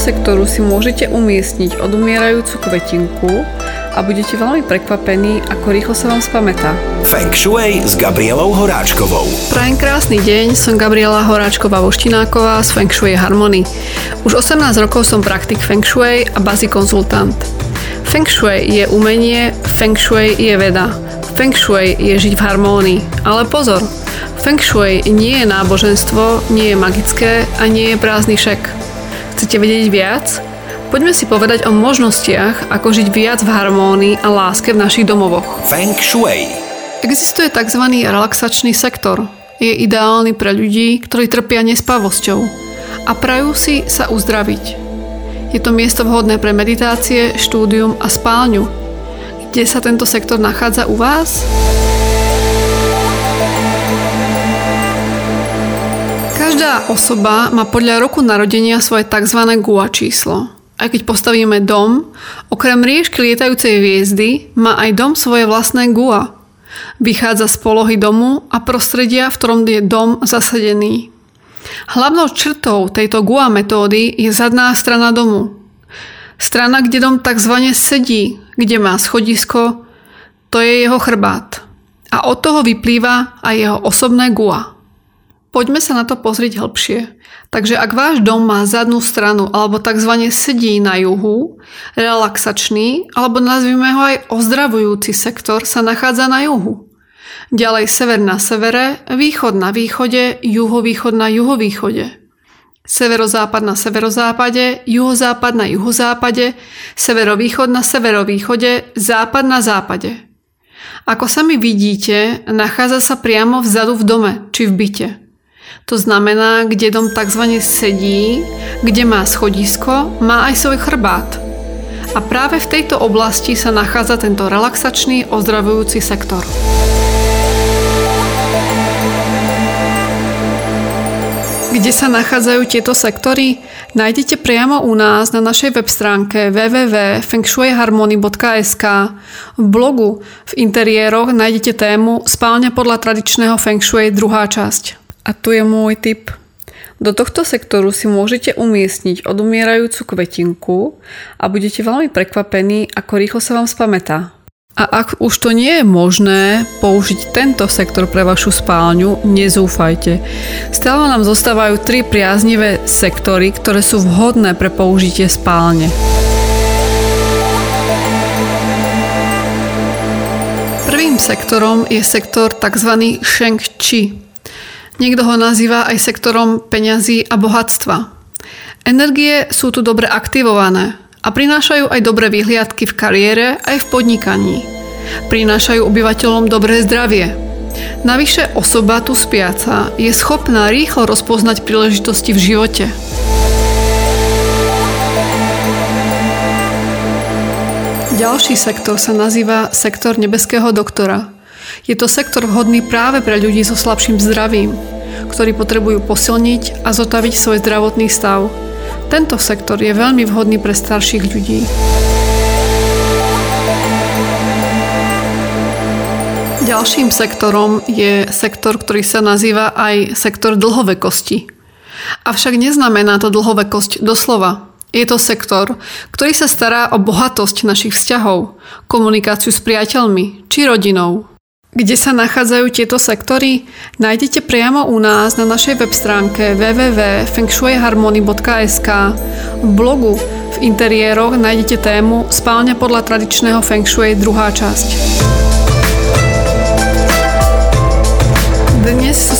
sektoru si môžete umiestniť odumierajúcu kvetinku a budete veľmi prekvapení, ako rýchlo sa vám spamätá. Feng Shui s Gabrielou Horáčkovou. Prajem krásny deň, som Gabriela Horáčková Voštináková z Feng Shui Harmony. Už 18 rokov som praktik Feng Shui a bazi konzultant. Feng Shui je umenie, Feng Shui je veda. Feng Shui je žiť v harmónii. Ale pozor, Feng Shui nie je náboženstvo, nie je magické a nie je prázdny šek. Chcete vedieť viac? Poďme si povedať o možnostiach, ako žiť viac v harmónii a láske v našich domovoch. Feng Shui. Existuje tzv. relaxačný sektor. Je ideálny pre ľudí, ktorí trpia nespavosťou a prajú si sa uzdraviť. Je to miesto vhodné pre meditácie, štúdium a spálňu. Kde sa tento sektor nachádza u vás? Každá osoba má podľa roku narodenia svoje tzv. GUA číslo aj keď postavíme dom, okrem riežky lietajúcej hviezdy má aj dom svoje vlastné gua. Vychádza z polohy domu a prostredia, v ktorom je dom zasadený. Hlavnou črtou tejto GUA metódy je zadná strana domu. Strana, kde dom tzv. sedí, kde má schodisko, to je jeho chrbát. A od toho vyplýva aj jeho osobné GUA. Poďme sa na to pozrieť hĺbšie. Takže ak váš dom má zadnú stranu alebo tzv. sedí na juhu, relaxačný alebo nazvime ho aj ozdravujúci sektor sa nachádza na juhu. Ďalej sever na severe, východ na východe, juhovýchod na juhovýchode. Severozápad na severozápade, juhozápad na juhozápade, severovýchod na severovýchode, západ na západe. Ako sami vidíte, nachádza sa priamo vzadu v dome či v byte. To znamená, kde dom tzv. sedí, kde má schodisko, má aj svoj chrbát. A práve v tejto oblasti sa nachádza tento relaxačný ozdravujúci sektor. Kde sa nachádzajú tieto sektory? Nájdete priamo u nás na našej web stránke www.fengshuiharmony.sk V blogu v interiéroch nájdete tému Spálňa podľa tradičného Feng Shui druhá časť. A tu je môj tip. Do tohto sektoru si môžete umiestniť odumierajúcu kvetinku a budete veľmi prekvapení, ako rýchlo sa vám spamätá. A ak už to nie je možné použiť tento sektor pre vašu spálňu, nezúfajte. Stále nám zostávajú tri priaznivé sektory, ktoré sú vhodné pre použitie spálne. Prvým sektorom je sektor tzv. Sheng Chi, Niekto ho nazýva aj sektorom peňazí a bohatstva. Energie sú tu dobre aktivované a prinášajú aj dobré vyhliadky v kariére aj v podnikaní. Prinášajú obyvateľom dobré zdravie. Navyše osoba tu spiaca je schopná rýchlo rozpoznať príležitosti v živote. Ďalší sektor sa nazýva sektor nebeského doktora. Je to sektor vhodný práve pre ľudí so slabším zdravím, ktorí potrebujú posilniť a zotaviť svoj zdravotný stav. Tento sektor je veľmi vhodný pre starších ľudí. Ďalším sektorom je sektor, ktorý sa nazýva aj sektor dlhovekosti. Avšak neznamená to dlhovekosť doslova. Je to sektor, ktorý sa stará o bohatosť našich vzťahov, komunikáciu s priateľmi či rodinou. Kde sa nachádzajú tieto sektory? Nájdete priamo u nás na našej web stránke www.fengshuiharmony.sk V blogu v interiéroch nájdete tému Spálňa podľa tradičného Feng Shui druhá časť.